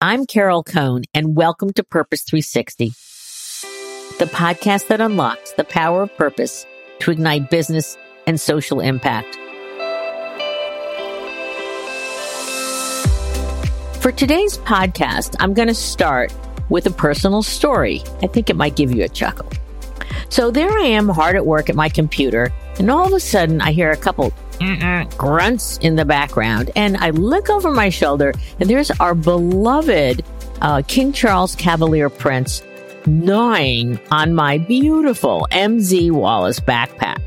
I'm Carol Cone, and welcome to Purpose 360, the podcast that unlocks the power of purpose to ignite business and social impact. For today's podcast, I'm going to start with a personal story. I think it might give you a chuckle. So there I am, hard at work at my computer, and all of a sudden I hear a couple grunts in the background, and I look over my shoulder, and there's our beloved uh, King Charles Cavalier Prince gnawing on my beautiful MZ Wallace backpack.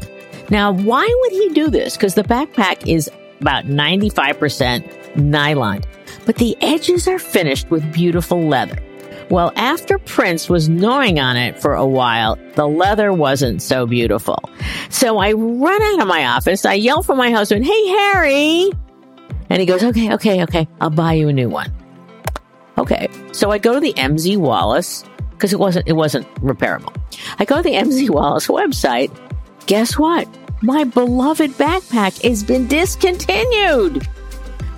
Now, why would he do this? Because the backpack is about 95% nylon, but the edges are finished with beautiful leather. Well, after Prince was gnawing on it for a while, the leather wasn't so beautiful. So I run out of my office. I yell for my husband, Hey, Harry. And he goes, Okay, okay, okay. I'll buy you a new one. Okay. So I go to the MZ Wallace because it wasn't, it wasn't repairable. I go to the MZ Wallace website. Guess what? My beloved backpack has been discontinued.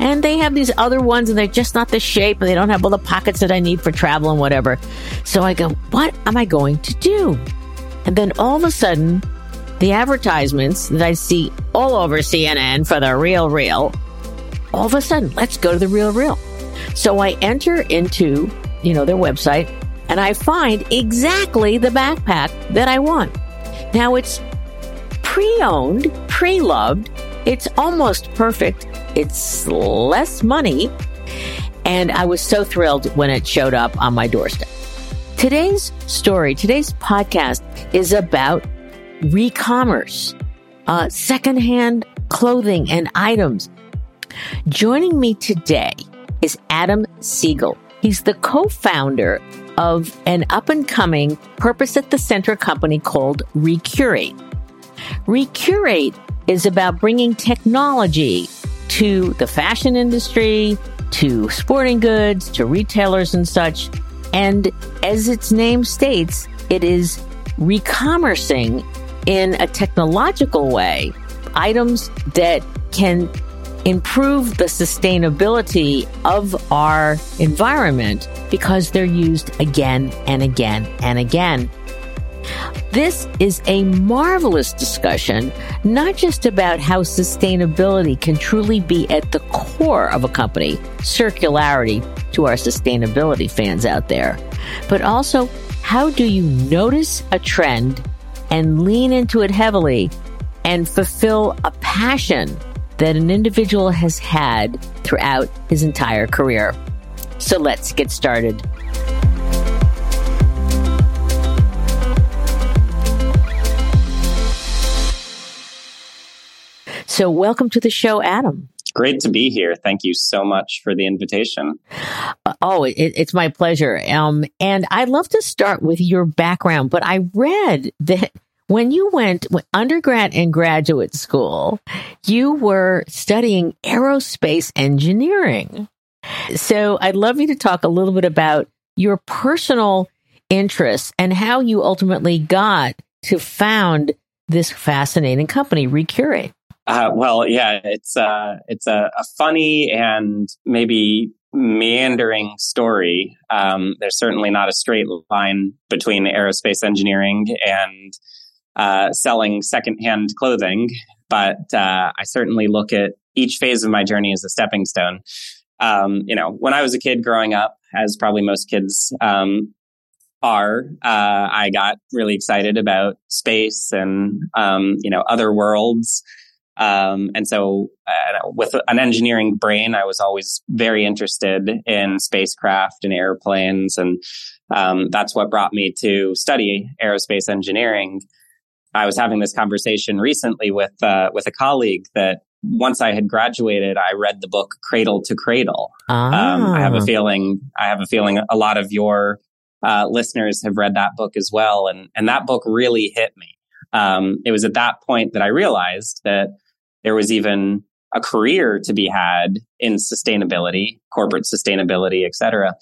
And they have these other ones and they're just not the shape and they don't have all the pockets that I need for travel and whatever. So I go, what am I going to do? And then all of a sudden, the advertisements that I see all over CNN for the RealReal, all of a sudden, let's go to the RealReal. So I enter into, you know, their website and I find exactly the backpack that I want. Now it's pre-owned, pre-loved. It's almost perfect it's less money. And I was so thrilled when it showed up on my doorstep. Today's story, today's podcast is about re-commerce, uh, secondhand clothing and items. Joining me today is Adam Siegel. He's the co-founder of an up and coming purpose at the center company called Recurate. Recurate is about bringing technology to the fashion industry, to sporting goods, to retailers and such. And as its name states, it is recommercing in a technological way items that can improve the sustainability of our environment because they're used again and again and again. This is a marvelous discussion, not just about how sustainability can truly be at the core of a company, circularity to our sustainability fans out there, but also how do you notice a trend and lean into it heavily and fulfill a passion that an individual has had throughout his entire career. So let's get started. So, welcome to the show, Adam. Great to be here. Thank you so much for the invitation. Oh, it, it's my pleasure. Um, and I'd love to start with your background, but I read that when you went undergrad and graduate school, you were studying aerospace engineering. So I'd love you to talk a little bit about your personal interests and how you ultimately got to found this fascinating company, Recurate. Uh, well, yeah, it's uh, it's a, a, funny and maybe meandering story. Um, there's certainly not a straight line between aerospace engineering and uh, selling secondhand clothing, but uh, I certainly look at each phase of my journey as a stepping stone. Um, you know, when I was a kid growing up, as probably most kids um, are, uh, I got really excited about space and um, you know other worlds. Um, and so, uh, with an engineering brain, I was always very interested in spacecraft and airplanes, and um, that's what brought me to study aerospace engineering. I was having this conversation recently with uh, with a colleague that once I had graduated, I read the book Cradle to Cradle. Ah. Um, I have a ah. feeling I have a feeling a lot of your uh, listeners have read that book as well, and and that book really hit me. Um, it was at that point that I realized that there was even a career to be had in sustainability, corporate sustainability, et cetera.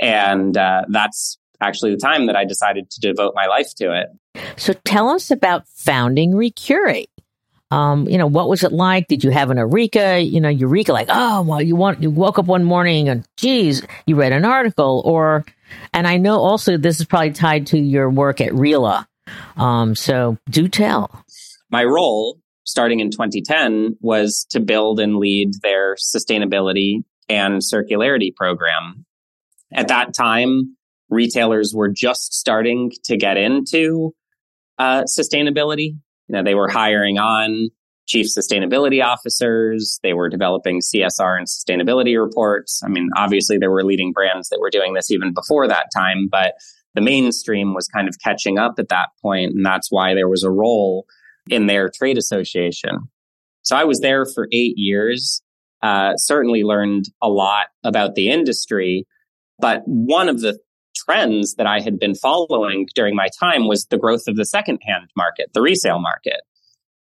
And uh, that's actually the time that I decided to devote my life to it. So tell us about founding Recurate. Um, you know, what was it like? Did you have an eureka? You know, eureka, like, oh, well, you want, you woke up one morning and geez, you read an article or, and I know also this is probably tied to your work at RILA. Um, so do tell. My role starting in 2010 was to build and lead their sustainability and circularity program. At that time, retailers were just starting to get into uh, sustainability. You know, they were hiring on chief sustainability officers. They were developing CSR and sustainability reports. I mean, obviously there were leading brands that were doing this even before that time, but the mainstream was kind of catching up at that point, and that's why there was a role in their trade association. So I was there for eight years. Uh, certainly learned a lot about the industry, but one of the trends that I had been following during my time was the growth of the secondhand market, the resale market.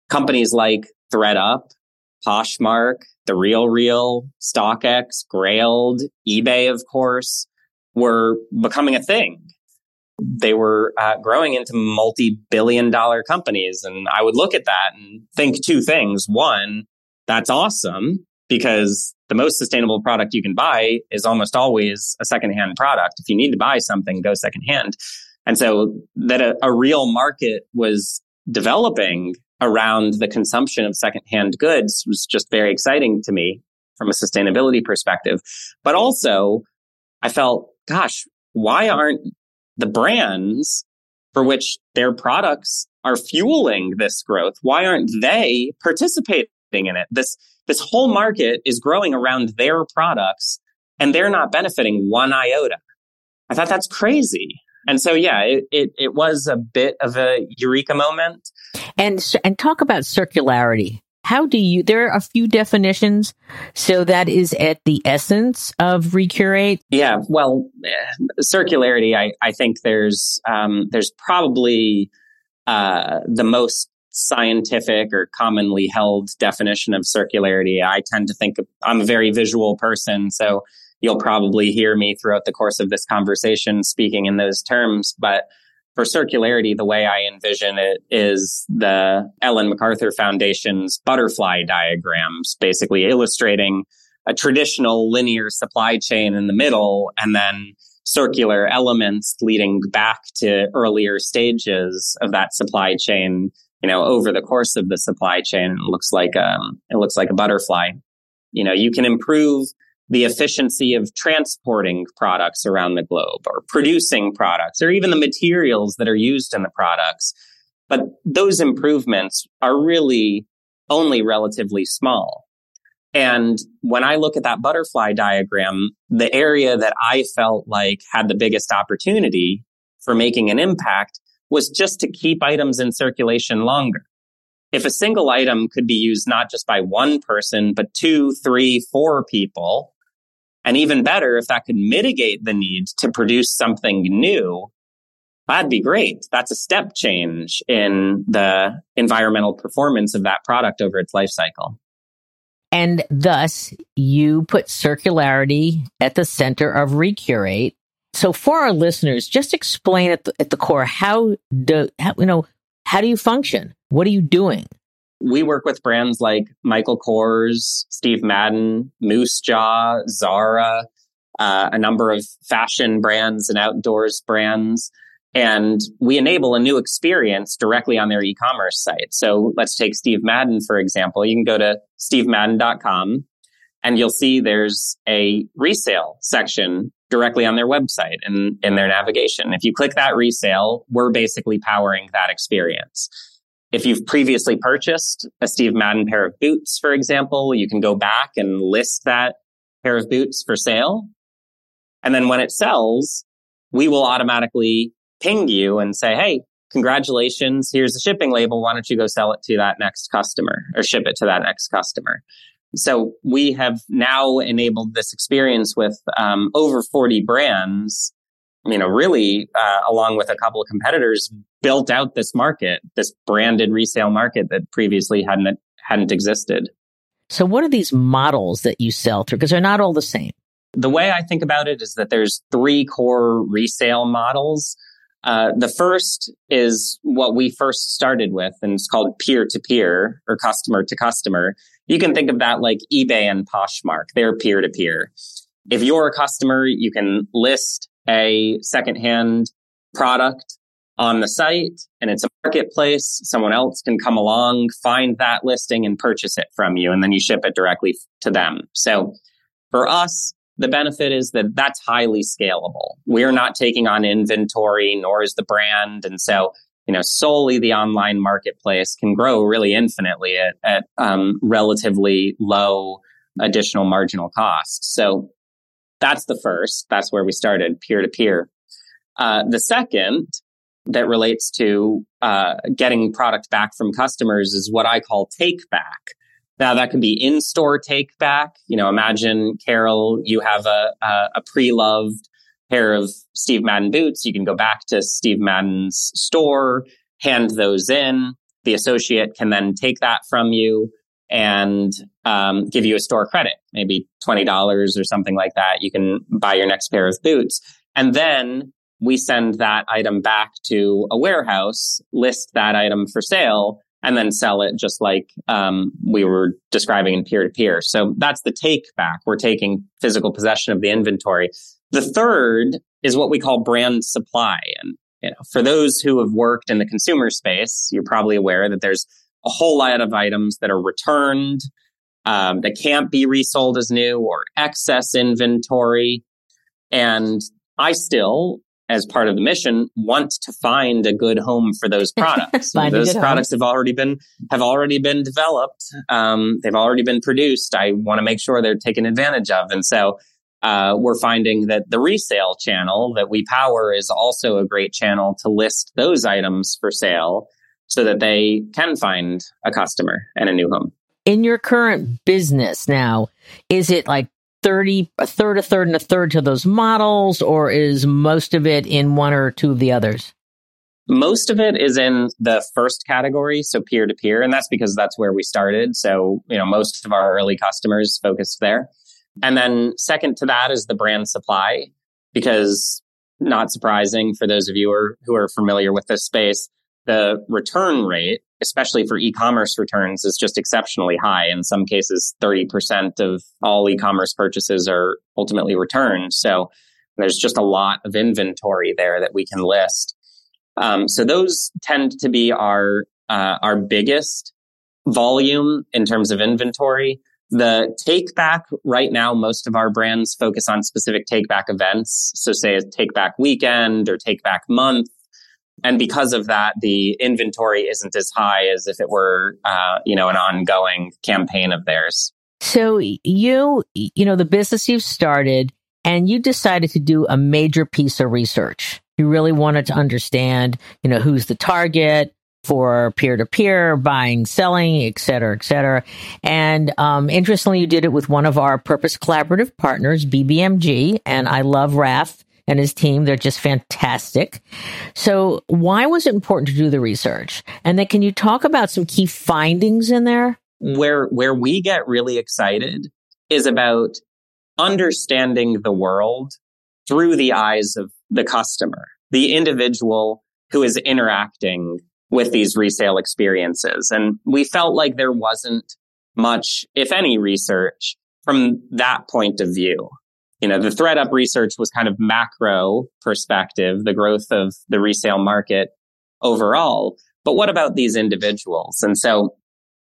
Companies like thredUP, Poshmark, The RealReal, StockX, Grailed, eBay, of course, were becoming a thing. They were uh, growing into multi billion dollar companies. And I would look at that and think two things. One, that's awesome because the most sustainable product you can buy is almost always a secondhand product. If you need to buy something, go secondhand. And so that a, a real market was developing around the consumption of secondhand goods was just very exciting to me from a sustainability perspective. But also I felt, gosh, why aren't the brands for which their products are fueling this growth? Why aren't they participating in it? This this whole market is growing around their products and they're not benefiting one iota. I thought that's crazy. And so, yeah, it, it, it was a bit of a eureka moment. And, and talk about circularity. How do you, there are a few definitions. So that is at the essence of Recurate. Yeah. Well, circularity, I, I think there's, um, there's probably, uh, the most scientific or commonly held definition of circularity. I tend to think I'm a very visual person, so you'll probably hear me throughout the course of this conversation speaking in those terms. But for circularity, the way I envision it is the Ellen MacArthur Foundation's butterfly diagrams, basically illustrating a traditional linear supply chain in the middle and then circular elements leading back to earlier stages of that supply chain you know, over the course of the supply chain, it looks like um, it looks like a butterfly. You know, you can improve the efficiency of transporting products around the globe or producing products or even the materials that are used in the products. But those improvements are really only relatively small. And when I look at that butterfly diagram, the area that I felt like had the biggest opportunity for making an impact was just to keep items in circulation longer. If a single item could be used not just by one person, but two, three, four people, and even better, if that could mitigate the need to produce something new, that'd be great. That's a step change in the environmental performance of that product over its life cycle. And thus, you put circularity at the center of Recurate so for our listeners, just explain at the, at the core how do how, you know how do you function? What are you doing? We work with brands like Michael Kors, Steve Madden, Moosejaw, Zara, uh, a number of fashion brands and outdoors brands. And we enable a new experience directly on their e-commerce site. So let's take Steve Madden, for example. You can go to stevemadden.com and you'll see there's a resale section directly on their website and in their navigation. If you click that resale, we're basically powering that experience. If you've previously purchased a Steve Madden pair of boots, for example, you can go back and list that pair of boots for sale. And then when it sells, we will automatically ping you and say, Hey, congratulations. Here's the shipping label. Why don't you go sell it to that next customer or ship it to that next customer? So we have now enabled this experience with um, over 40 brands. You know, really, uh, along with a couple of competitors, built out this market, this branded resale market that previously hadn't hadn't existed. So, what are these models that you sell through? Because they're not all the same. The way I think about it is that there's three core resale models. Uh, the first is what we first started with, and it's called peer to peer or customer to customer. You can think of that like eBay and Poshmark. They're peer to peer. If you're a customer, you can list a secondhand product on the site and it's a marketplace. Someone else can come along, find that listing and purchase it from you. And then you ship it directly to them. So for us, the benefit is that that's highly scalable. We're not taking on inventory, nor is the brand. And so, you know, solely the online marketplace can grow really infinitely at, at um, relatively low additional marginal costs. So that's the first. That's where we started peer to peer. The second that relates to uh, getting product back from customers is what I call take back. Now that can be in-store take back. You know, imagine Carol, you have a, a, a pre-loved pair of Steve Madden boots. You can go back to Steve Madden's store, hand those in. The associate can then take that from you and um, give you a store credit, maybe $20 or something like that. You can buy your next pair of boots. And then we send that item back to a warehouse, list that item for sale, and then sell it just like um, we were describing in peer to peer. So that's the take back. We're taking physical possession of the inventory. The third is what we call brand supply. And you know, for those who have worked in the consumer space, you're probably aware that there's a whole lot of items that are returned, um, that can't be resold as new or excess inventory. And I still as part of the mission want to find a good home for those products. Those products home. have already been have already been developed. Um, they've already been produced. I want to make sure they're taken advantage of. And so uh, we're finding that the resale channel that we power is also a great channel to list those items for sale so that they can find a customer and a new home in your current business now is it like 30, a third, a third, and a third to those models, or is most of it in one or two of the others? Most of it is in the first category, so peer to peer, and that's because that's where we started. So, you know, most of our early customers focused there. And then second to that is the brand supply, because not surprising for those of you who are, who are familiar with this space, the return rate especially for e-commerce returns is just exceptionally high. In some cases, 30% of all e-commerce purchases are ultimately returned. So there's just a lot of inventory there that we can list. Um, so those tend to be our, uh, our biggest volume in terms of inventory. The take back right now, most of our brands focus on specific take back events. So say a take back weekend or take back month and because of that, the inventory isn't as high as if it were, uh, you know, an ongoing campaign of theirs. So you, you know, the business you've started and you decided to do a major piece of research. You really wanted to understand, you know, who's the target for peer to peer buying, selling, et cetera, et cetera. And um, interestingly, you did it with one of our Purpose Collaborative partners, BBMG, and I love Raf and his team. They're just fantastic. So why was it important to do the research? And then can you talk about some key findings in there? Where, where we get really excited is about understanding the world through the eyes of the customer, the individual who is interacting with these resale experiences. And we felt like there wasn't much, if any, research from that point of view you know, the thredUP research was kind of macro perspective, the growth of the resale market overall. But what about these individuals? And so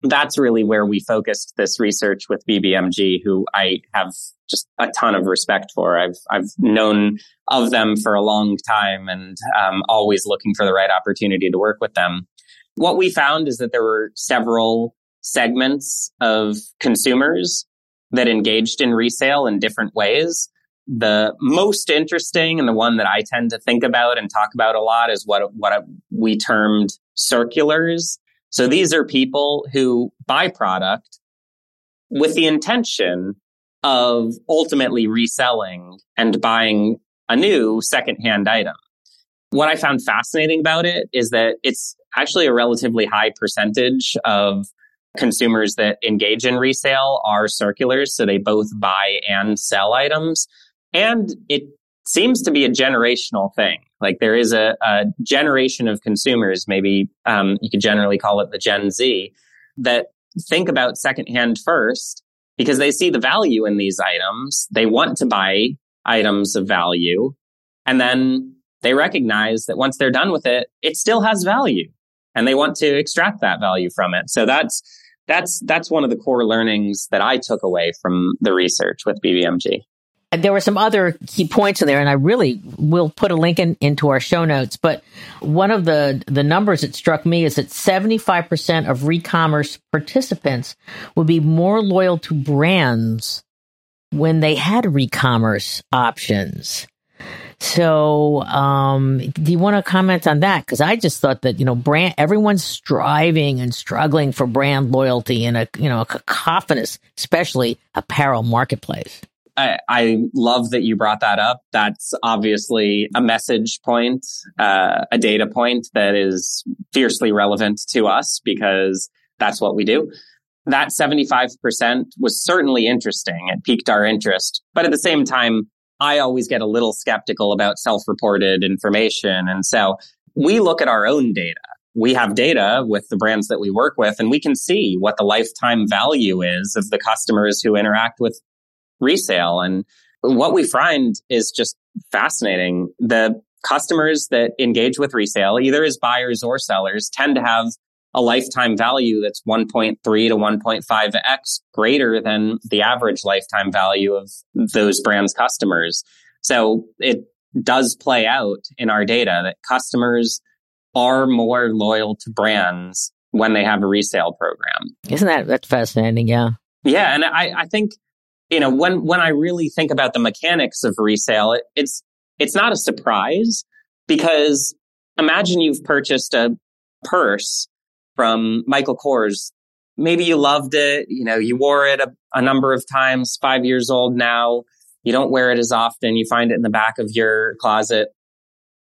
that's really where we focused this research with BBMG, who I have just a ton of respect for. I've I've known of them for a long time, and um, always looking for the right opportunity to work with them. What we found is that there were several segments of consumers that engaged in resale in different ways. The most interesting and the one that I tend to think about and talk about a lot is what, what we termed circulars. So these are people who buy product with the intention of ultimately reselling and buying a new secondhand item. What I found fascinating about it is that it's actually a relatively high percentage of consumers that engage in resale are circulars. So they both buy and sell items. And it seems to be a generational thing. Like there is a, a generation of consumers, maybe um, you could generally call it the Gen Z, that think about secondhand first because they see the value in these items. They want to buy items of value. And then they recognize that once they're done with it, it still has value and they want to extract that value from it. So that's, that's, that's one of the core learnings that I took away from the research with BBMG. There were some other key points in there, and I really will put a link in, into our show notes. But one of the, the numbers that struck me is that 75% of re-commerce participants would be more loyal to brands when they had re-commerce options. So, um, do you want to comment on that? Because I just thought that you know, brand everyone's striving and struggling for brand loyalty in a you know a cacophonous, especially apparel marketplace. I, I love that you brought that up. That's obviously a message point, uh, a data point that is fiercely relevant to us because that's what we do. That 75% was certainly interesting. It piqued our interest. But at the same time, I always get a little skeptical about self reported information. And so we look at our own data. We have data with the brands that we work with, and we can see what the lifetime value is of the customers who interact with resale. And what we find is just fascinating. The customers that engage with resale, either as buyers or sellers, tend to have a lifetime value that's 1.3 to 1.5x greater than the average lifetime value of those brands' customers. So it does play out in our data that customers are more loyal to brands when they have a resale program. Isn't that that's fascinating? Yeah. Yeah. And I, I think, you know, when when I really think about the mechanics of resale, it, it's it's not a surprise because imagine you've purchased a purse from Michael Kors. Maybe you loved it. You know, you wore it a, a number of times, five years old now. You don't wear it as often. You find it in the back of your closet.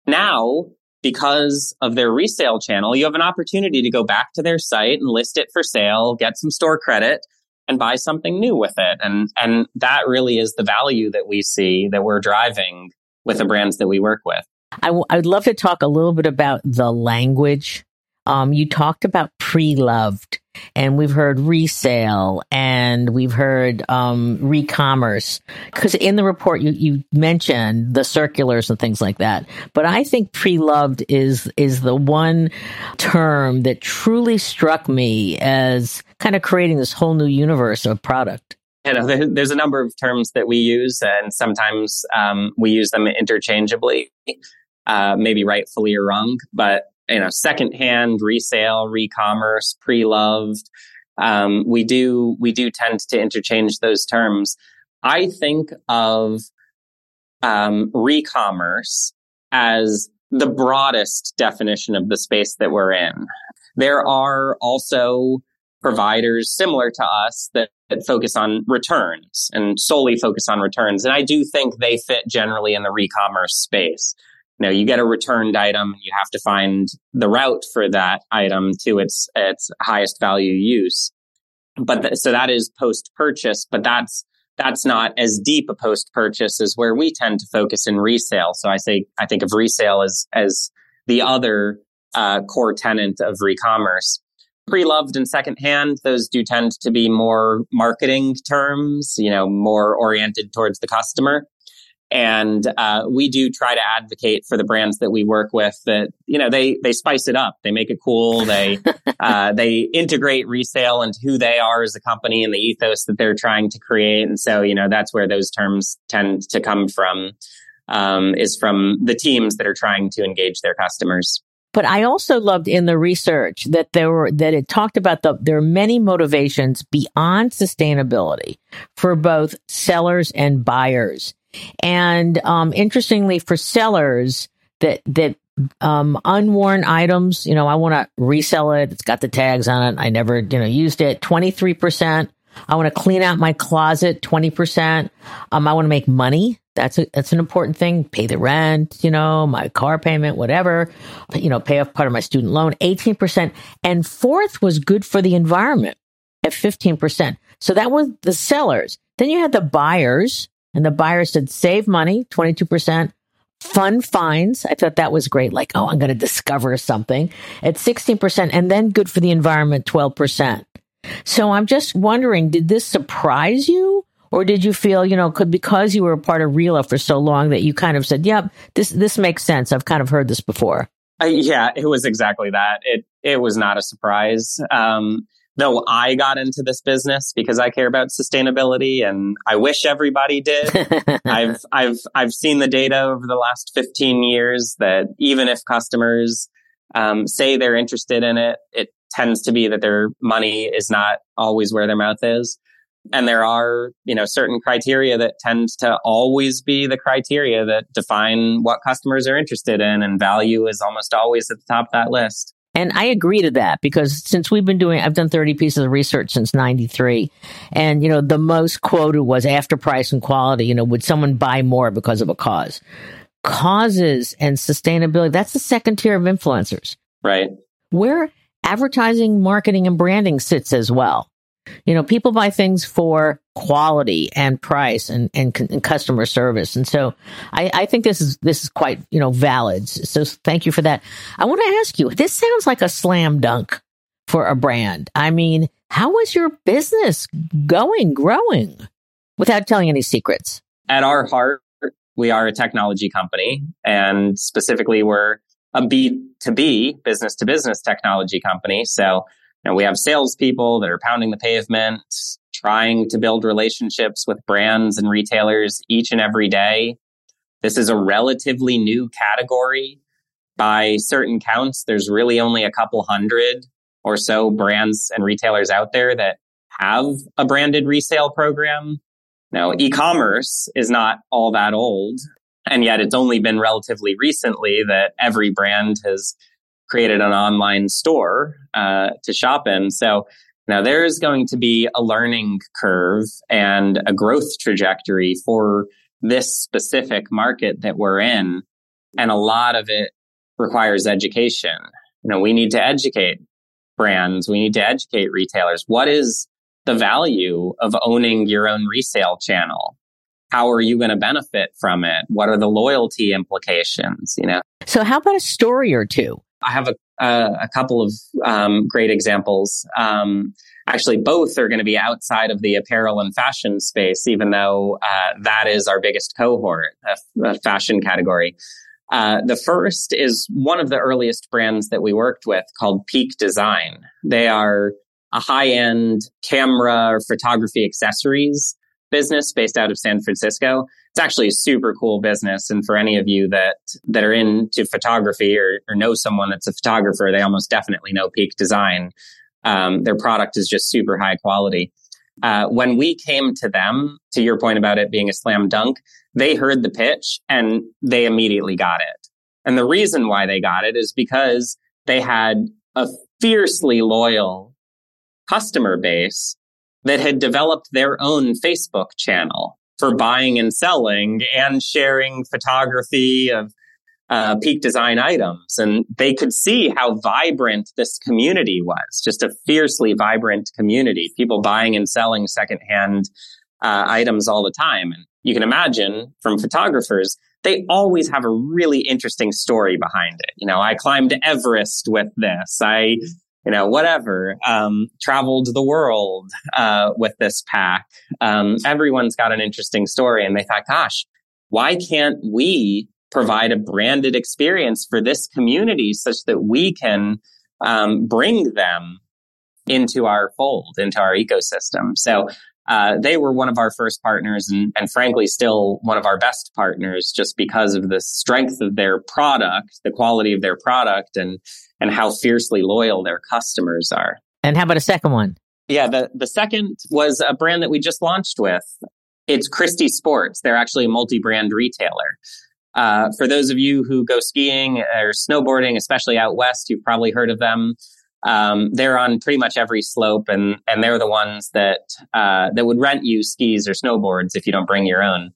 Now, because of their resale channel, you have an opportunity to go back to their site and list it for sale, get some store credit and buy something new with it. And, and that really is the value that we see that we're driving with the brands that we work with. I, w- I would love to talk a little bit about the language um, you talked about pre-loved and we've heard resale and we've heard um, re-commerce because in the report you, you mentioned the circulars and things like that but i think pre-loved is is the one term that truly struck me as kind of creating this whole new universe of product you know, there's a number of terms that we use, and sometimes um, we use them interchangeably, uh, maybe rightfully or wrong. But you know, secondhand, resale, re-commerce, pre-loved. Um, we do we do tend to interchange those terms. I think of um, re-commerce as the broadest definition of the space that we're in. There are also providers similar to us that, that focus on returns and solely focus on returns. And I do think they fit generally in the re-commerce space you know, you get a returned item, you have to find the route for that item to its its highest value use. But th- so that is post purchase, but that's that's not as deep a post purchase as where we tend to focus in resale. So I say I think of resale as as the other uh, core tenant of re-commerce. Pre-loved and secondhand, those do tend to be more marketing terms, you know, more oriented towards the customer. And uh, we do try to advocate for the brands that we work with that you know they they spice it up, they make it cool, they uh, they integrate resale into who they are as a company and the ethos that they're trying to create. And so you know that's where those terms tend to come from, um, is from the teams that are trying to engage their customers. But I also loved in the research that there were that it talked about the there are many motivations beyond sustainability for both sellers and buyers. And um, interestingly, for sellers, that that um, unworn items, you know, I want to resell it. It's got the tags on it. I never, you know, used it. Twenty three percent. I want to clean out my closet. Twenty percent. Um, I want to make money. That's a, that's an important thing. Pay the rent, you know, my car payment, whatever. You know, pay off part of my student loan. Eighteen percent. And fourth was good for the environment at fifteen percent. So that was the sellers. Then you had the buyers and the buyer said save money, 22%, fun finds. I thought that was great. Like, oh, I'm going to discover something at 16% and then good for the environment, 12%. So I'm just wondering, did this surprise you? Or did you feel, you know, could, because you were a part of RILA for so long that you kind of said, yep, this, this makes sense. I've kind of heard this before. Uh, yeah, it was exactly that. It, it was not a surprise. Um, though I got into this business because I care about sustainability and I wish everybody did. I've, I've, I've seen the data over the last 15 years that even if customers, um, say they're interested in it, it tends to be that their money is not always where their mouth is. And there are, you know, certain criteria that tend to always be the criteria that define what customers are interested in. And value is almost always at the top of that list. And I agree to that because since we've been doing, I've done 30 pieces of research since 93. And, you know, the most quoted was after price and quality, you know, would someone buy more because of a cause? Causes and sustainability, that's the second tier of influencers. Right. Where advertising, marketing, and branding sits as well. You know, people buy things for quality and price and, and, and customer service. And so I, I, think this is, this is quite, you know, valid. So thank you for that. I want to ask you, this sounds like a slam dunk for a brand. I mean, how is your business going, growing without telling any secrets? At our heart, we are a technology company and specifically we're a B2B business to business technology company. So know, we have salespeople that are pounding the pavement, trying to build relationships with brands and retailers each and every day. This is a relatively new category. By certain counts, there's really only a couple hundred or so brands and retailers out there that have a branded resale program. Now, e-commerce is not all that old. And yet it's only been relatively recently that every brand has created an online store uh, to shop in. So now there's going to be a learning curve and a growth trajectory for this specific market that we're in. And a lot of it requires education. You know, we need to educate brands. We need to educate retailers. What is the value of owning your own resale channel? How are you going to benefit from it? What are the loyalty implications? You know? So how about a story or two? I have a, uh, a couple of um, great examples. Um, actually, both are going to be outside of the apparel and fashion space, even though uh, that is our biggest cohort, a, a fashion category. Uh, the first is one of the earliest brands that we worked with called Peak Design. They are a high end camera or photography accessories business based out of San Francisco it's actually a super cool business. And for any of you that, that are into photography or, or know someone that's a photographer, they almost definitely know Peak Design. Um, their product is just super high quality. Uh, when we came to them, to your point about it being a slam dunk, they heard the pitch and they immediately got it. And the reason why they got it is because they had a fiercely loyal customer base that had developed their own Facebook channel for buying and selling and sharing photography of uh, peak design items. And they could see how vibrant this community was, just a fiercely vibrant community, people buying and selling secondhand uh, items all the time. And you can imagine from photographers, they always have a really interesting story behind it. You know, I climbed Everest with this. I you know, whatever, um, traveled the world uh, with this pack. Um, everyone's got an interesting story. And they thought, gosh, why can't we provide a branded experience for this community such that we can um, bring them into our fold, into our ecosystem? So uh, they were one of our first partners and, and frankly still one of our best partners just because of the strength of their product, the quality of their product and, and how fiercely loyal their customers are. And how about a second one? Yeah, the, the second was a brand that we just launched with. It's Christie Sports. They're actually a multi-brand retailer. Uh, for those of you who go skiing or snowboarding, especially out west, you've probably heard of them. Um, they're on pretty much every slope, and and they're the ones that uh, that would rent you skis or snowboards if you don't bring your own.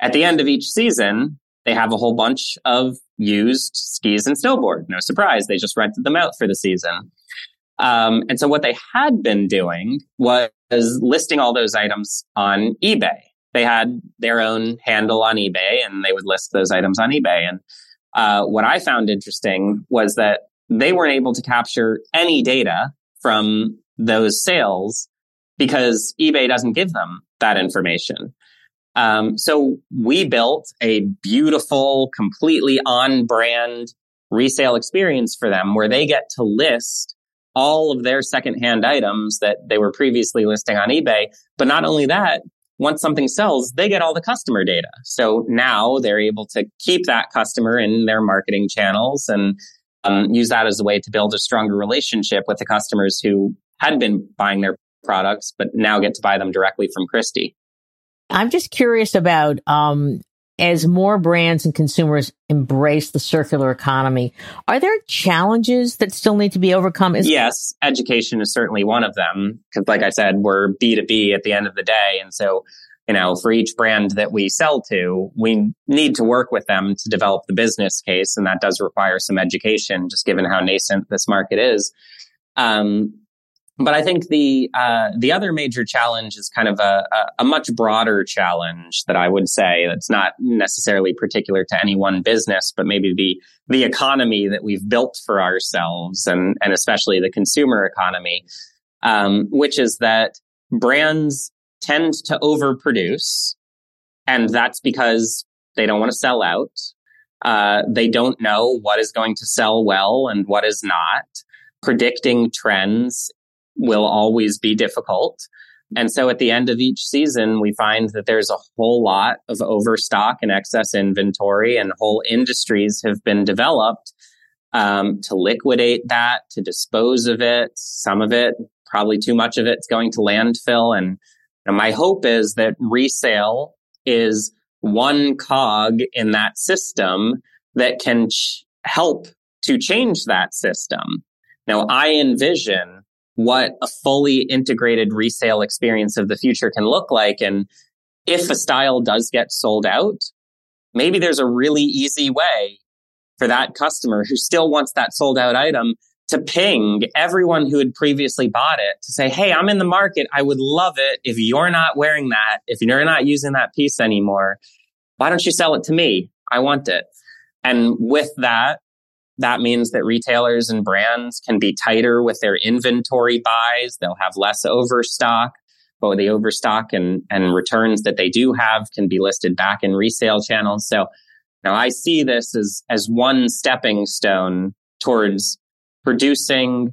At the end of each season, they have a whole bunch of used skis and snowboard. No surprise, they just rented them out for the season. Um, and so what they had been doing was listing all those items on eBay. they had their own handle on eBay and they would list those items on eBay. And uh, what I found interesting was that they weren't able to capture any data from those sales because eBay doesn't give them that information. Um, so we built a beautiful, completely on brand resale experience for them where they get to list all of their secondhand items that they were previously listing on eBay. But not only that, once something sells, they get all the customer data. So now they're able to keep that customer in their marketing channels and um, use that as a way to build a stronger relationship with the customers who had been buying their products, but now get to buy them directly from Christie. I'm just curious about um, as more brands and consumers embrace the circular economy, are there challenges that still need to be overcome? Is- yes, education is certainly one of them. Because, like I said, we're B2B at the end of the day. And so, you know, for each brand that we sell to, we need to work with them to develop the business case. And that does require some education, just given how nascent this market is. Um, but I think the uh, the other major challenge is kind of a, a, a, much broader challenge that I would say that's not necessarily particular to any one business, but maybe the the economy that we've built for ourselves, and and especially the consumer economy, um, which is that brands tend to overproduce, and that's because they don't want to sell out. Uh, they don't know what is going to sell well and what is not predicting trends will always be difficult. And so at the end of each season, we find that there's a whole lot of overstock and excess inventory, and whole industries have been developed um, to liquidate that, to dispose of it. Some of it, probably too much of it, is going to landfill. And, and my hope is that resale is one cog in that system that can ch- help to change that system. Now, I envision what a fully integrated resale experience of the future can look like. And if a style does get sold out, maybe there's a really easy way for that customer who still wants that sold out item to ping everyone who had previously bought it to say, Hey, I'm in the market. I would love it if you're not wearing that, if you're not using that piece anymore. Why don't you sell it to me? I want it. And with that, that means that retailers and brands can be tighter with their inventory buys. They'll have less overstock, but the overstock and, and returns that they do have can be listed back in resale channels. So now I see this as, as one stepping stone towards producing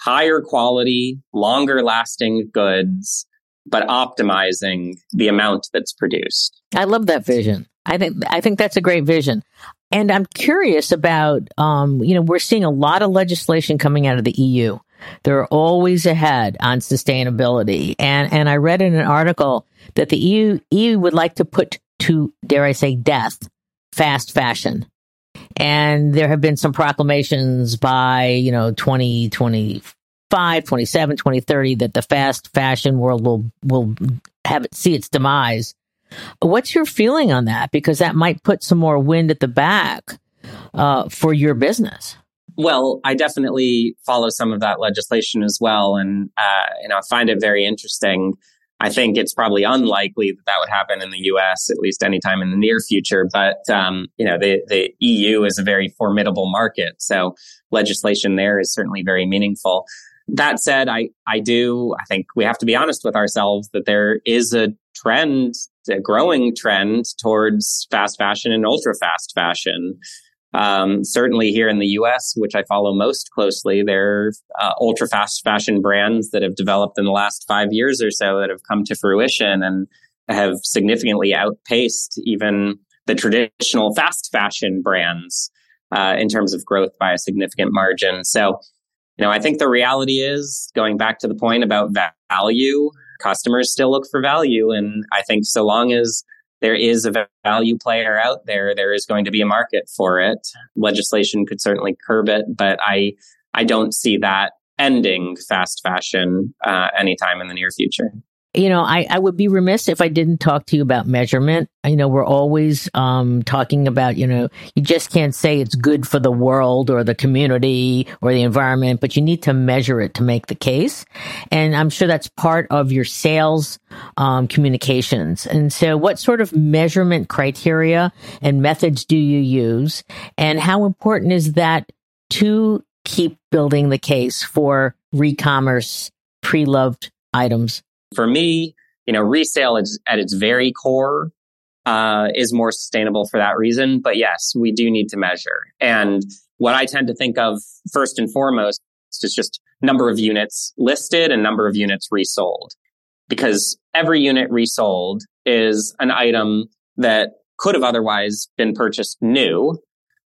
higher quality, longer lasting goods, but optimizing the amount that's produced. I love that vision. I think I think that's a great vision. And I'm curious about, um, you know, we're seeing a lot of legislation coming out of the EU. They're always ahead on sustainability. And, and I read in an article that the EU, EU would like to put to, dare I say, death, fast fashion. And there have been some proclamations by, you know, 2025, 27, 2030 that the fast fashion world will, will have it see its demise What's your feeling on that? Because that might put some more wind at the back uh, for your business. Well, I definitely follow some of that legislation as well, and uh, know, I find it very interesting. I think it's probably unlikely that that would happen in the U.S. at least anytime in the near future. But um, you know, the the EU is a very formidable market, so legislation there is certainly very meaningful. That said, I I do I think we have to be honest with ourselves that there is a trend a growing trend towards fast fashion and ultra fast fashion. Um, certainly here in the US, which I follow most closely, there are uh, ultra fast fashion brands that have developed in the last five years or so that have come to fruition and have significantly outpaced even the traditional fast fashion brands uh, in terms of growth by a significant margin. So, you know, I think the reality is going back to the point about value customers still look for value. And I think so long as there is a value player out there, there is going to be a market for it. Legislation could certainly curb it, but I, I don't see that ending fast fashion uh, anytime in the near future. You know, I, I would be remiss if I didn't talk to you about measurement. You know we're always um, talking about, you know, you just can't say it's good for the world or the community or the environment, but you need to measure it to make the case. And I'm sure that's part of your sales um, communications. And so, what sort of measurement criteria and methods do you use? And how important is that to keep building the case for re-commerce pre-loved items? For me, you know, resale is at its very core uh, is more sustainable for that reason. But yes, we do need to measure. And what I tend to think of first and foremost is just number of units listed and number of units resold. Because every unit resold is an item that could have otherwise been purchased new.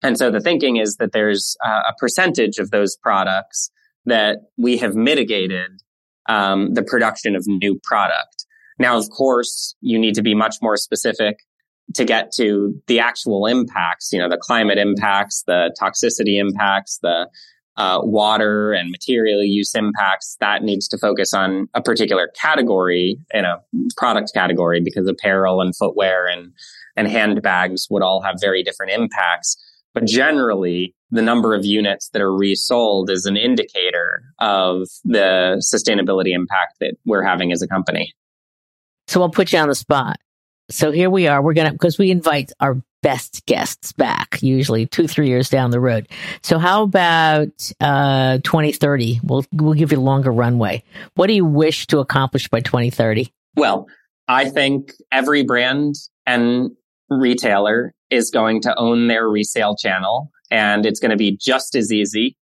And so the thinking is that there's a percentage of those products that we have mitigated um, the production of new product. Now, of course, you need to be much more specific to get to the actual impacts, you know, the climate impacts, the toxicity impacts, the uh, water and material use impacts. That needs to focus on a particular category in a product category because apparel and footwear and, and handbags would all have very different impacts. But generally, the number of units that are resold is an indicator of the sustainability impact that we're having as a company. So I'll put you on the spot. So here we are. We're going to, because we invite our best guests back, usually two, three years down the road. So how about uh, 2030? We'll, we'll give you a longer runway. What do you wish to accomplish by 2030? Well, I think every brand and retailer is going to own their resale channel and it's going to be just as easy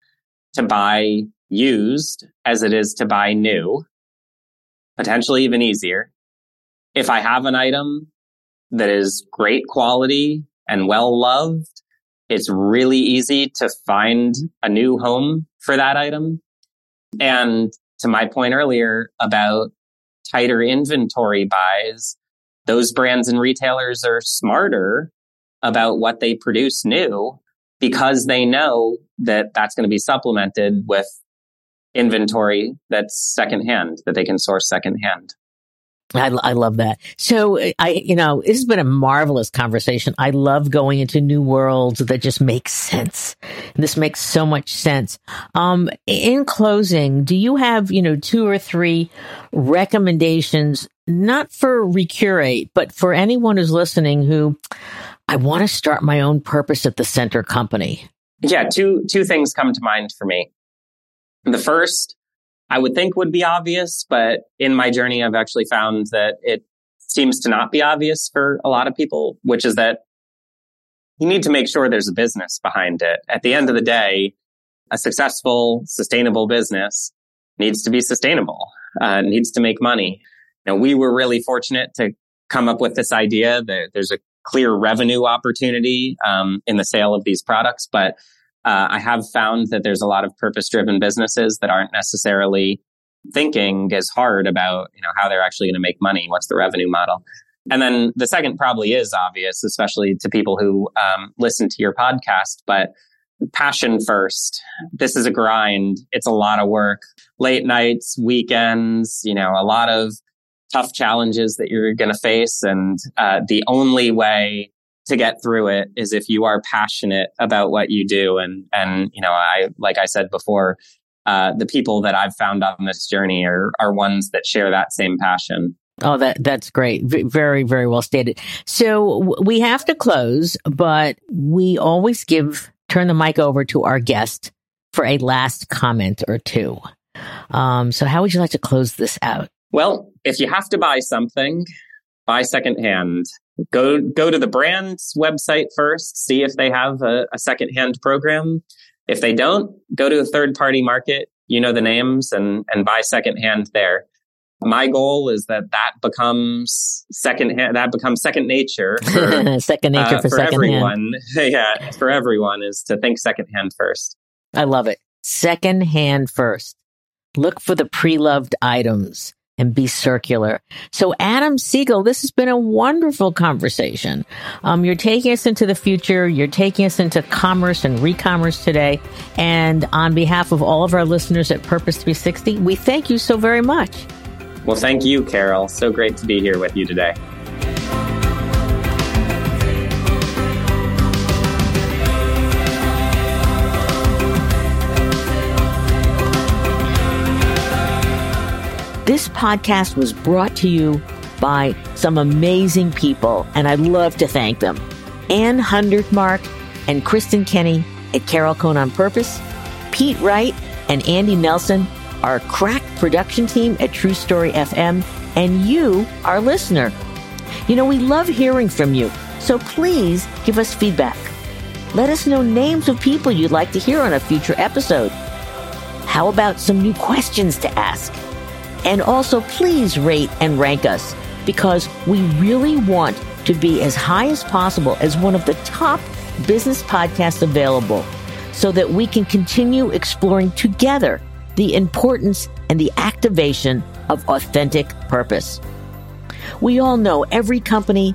to buy used as it is to buy new, potentially even easier. If I have an item that is great quality and well loved, it's really easy to find a new home for that item. And to my point earlier about tighter inventory buys, those brands and retailers are smarter about what they produce new because they know that that's going to be supplemented with inventory that's secondhand that they can source secondhand. I, I love that. So I, you know, this has been a marvelous conversation. I love going into new worlds that just make sense. This makes so much sense. Um, in closing, do you have, you know, two or three recommendations, not for Recurate, but for anyone who's listening who I want to start my own purpose at the center company? Yeah, two two things come to mind for me. The first, I would think would be obvious, but in my journey I've actually found that it seems to not be obvious for a lot of people, which is that you need to make sure there's a business behind it. At the end of the day, a successful, sustainable business needs to be sustainable, uh, needs to make money. Know, we were really fortunate to come up with this idea that there's a clear revenue opportunity um, in the sale of these products. But uh, I have found that there's a lot of purpose driven businesses that aren't necessarily thinking as hard about you know how they're actually going to make money. What's the revenue model? And then the second probably is obvious, especially to people who um, listen to your podcast, but passion first. This is a grind. It's a lot of work. Late nights, weekends, you know, a lot of tough challenges that you're going to face. And uh, the only way to get through it is if you are passionate about what you do. And, and, you know, I, like I said before, uh, the people that I've found on this journey are, are ones that share that same passion. Oh, that that's great. V- very, very well stated. So w- we have to close, but we always give turn the mic over to our guest for a last comment or two. Um, so how would you like to close this out? Well, if you have to buy something, buy secondhand. Go go to the brand's website first, see if they have a, a secondhand program. If they don't, go to a third party market. You know the names and and buy secondhand there. My goal is that that becomes secondhand. That becomes second nature. For, second nature uh, for, for everyone. yeah, for everyone is to think secondhand first. I love it. Secondhand first. Look for the pre-loved items and be circular. So, Adam Siegel, this has been a wonderful conversation. Um, you're taking us into the future. You're taking us into commerce and re-commerce today. And on behalf of all of our listeners at Purpose 360, we thank you so very much. Well, thank you, Carol. So great to be here with you today. This podcast was brought to you by some amazing people, and I'd love to thank them. Ann Hundertmark and Kristen Kenny at Carol Cone on Purpose, Pete Wright and Andy Nelson, our crack production team at True Story FM, and you, our listener. You know, we love hearing from you, so please give us feedback. Let us know names of people you'd like to hear on a future episode. How about some new questions to ask? And also, please rate and rank us because we really want to be as high as possible as one of the top business podcasts available so that we can continue exploring together the importance and the activation of authentic purpose. We all know every company,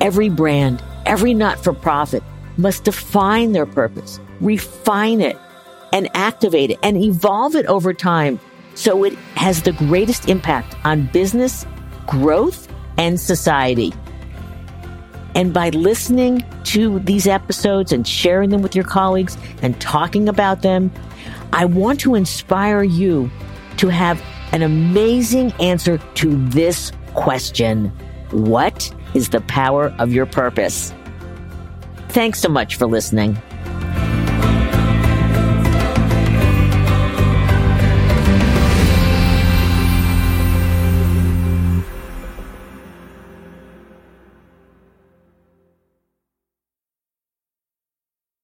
every brand, every not for profit must define their purpose, refine it, and activate it and evolve it over time so it has the greatest impact on business, growth, and society. And by listening to these episodes and sharing them with your colleagues and talking about them, I want to inspire you to have an amazing answer to this question What is the power of your purpose? Thanks so much for listening.